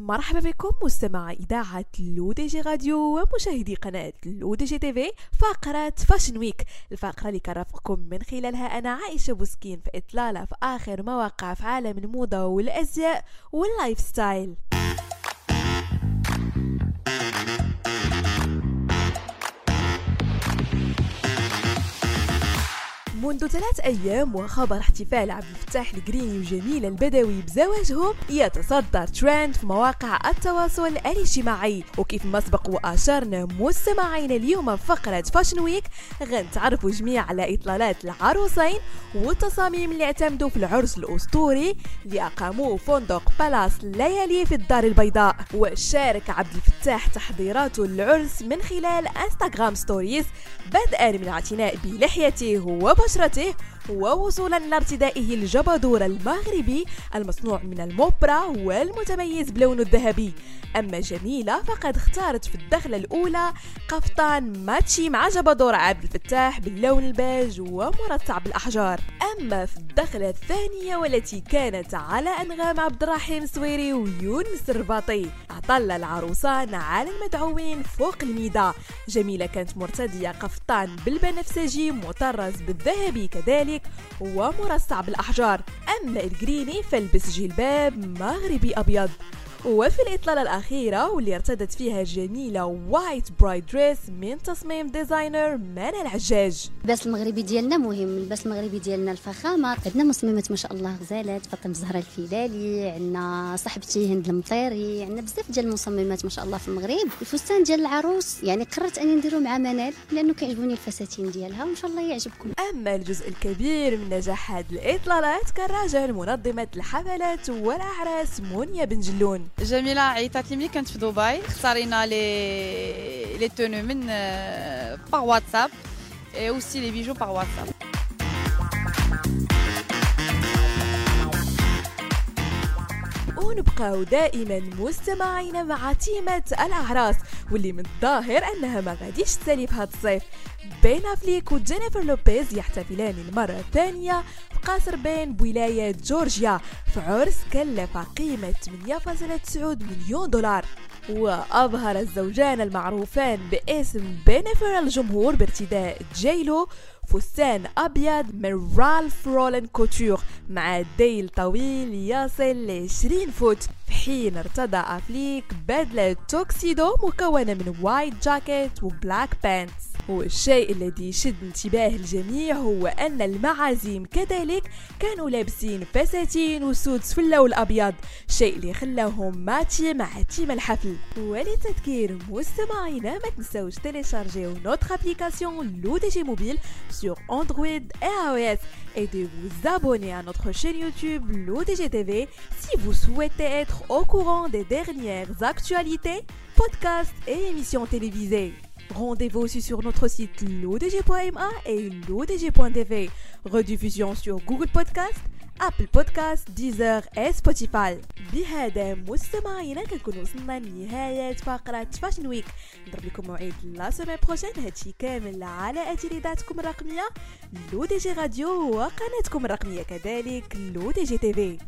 مرحبا بكم مستمعي إذاعة لو دي جي راديو ومشاهدي قناة لو دي جي تي في فقرة fashion week الفقرة اللي كرفقكم من خلالها أنا عائشة بوسكين في إطلالة في آخر ما وقع في عالم الموضة والأزياء وال lifestyle منذ ثلاث أيام وخبر احتفال عبد الفتاح الجريني وجميلة البدوي بزواجهم يتصدر ترند في مواقع التواصل الاجتماعي. وكيف ما سبق وأشرنا مستمعين اليوم في فقرة fashion week غنتعرفوا جميع على إطلالات العروسين والتصاميم اللي اعتمدوا في العرس الأسطوري اللي أقاموه فندق بالاس ليالي في الدار البيضاء. وشارك عبد الفتاح تحضيراته للعرس من خلال انستغرام stories بدءا من الاعتناء بلحيته وبشرته. ووصولا إلى ارتدائه الجبادور المغربي المصنوع من الموبرة والمتميز بلونه الذهبي. أما جميلة فقد اختارت في الدخلة الأولى قفطان matchy مع جبادور عبد الفتاح باللون البيج ومرصع بالأحجار. أما في الدخلة الثانية والتي كانت على أنغام عبد الرحيم سويري ويونس الرباطي أطل العروسان على المدعوين فوق الميدة جميلة كانت مرتدية قفطان بالبنفسجي مطرز بالذهبي كذلك. ومرصع بالأحجار. أما الجريني فلبس جلباب مغربي أبيض. وفي الإطلالة الأخيرة واللي ارتدت فيها جميلة white bride dress من تصميم designer منى العجاج. اللباس المغربي ديالنا مهم اللباس المغربي ديالنا الفخامة. عندنا مصممات ما شاء الله غزالات فاطمة الزهراء الفيلالي عندنا صاحبتي هند المطيري عندنا بزاف ديال المصممات ما شاء الله في المغرب. الفستان ديال العروس يعني قررت أني نديرو مع منال لأنه كيعجبوني الفساتين ديالها وإن شاء الله يعجبكم. أما الجزء الكبير من نجاح هذه الإطلالات كان راجع لمنظمة الحفلات والأعراس منيا بن جلون. جميلة عيطات لي ملي كنت في دبي. اختارينا les les tenues من باغ واتساب اي اوسي لي بيجو باغ واتساب ونبقاو دائما مستمعين مع تيمة الأعراس واللي من الظاهر أنها ما غاديش تسالي في هذا الصيف. بين أفليك وجينيفر لوبيز يحتفلان المرة الثانية في قصر بين بولاية جورجيا في عرس كلف قيمة 8.9 مليون دولار. وأظهر الزوجان المعروفان باسم بينيفر الجمهور بارتداء J.Lo فستان أبيض من Ralph Lauren couture مع ذيل طويل يصل ل 20 foot. في حين ارتدى أفليك بدلة توكسيدو مكونة من white jacket و black pants والشيء الذي يشد انتباه الجميع هو أن المعازيم كذلك كانوا لابسين فساتين و suits في اللون الأبيض شيء اللي خلاهم ماتي مع تيم الحفل. وللتذكير مستمعينا ما تنسوش تيليشارجيو نوتر أبليكاسيون لو دي جي موبيل sur Android et iOS. Et de vous abonner à notre chaîne l'ODG TV si vous souhaitez être au courant des dernières actualités, podcasts et émissions télévisées. Rendez-vous aussi sur notre site l'ODG.ma et l'ODG.tv. Rediffusion sur Google Podcast, Apple Podcast, Deezer et Spotify بهذا مستمعينا كنكون وصلنا لنهاية فقرة Fashion Week نضرب لكم موعد la semaine prochaine هادشي كامل على اثير اذاعتكم الرقمية Le DJ Radio وقناتكم الرقمية كذلك Le DJ TV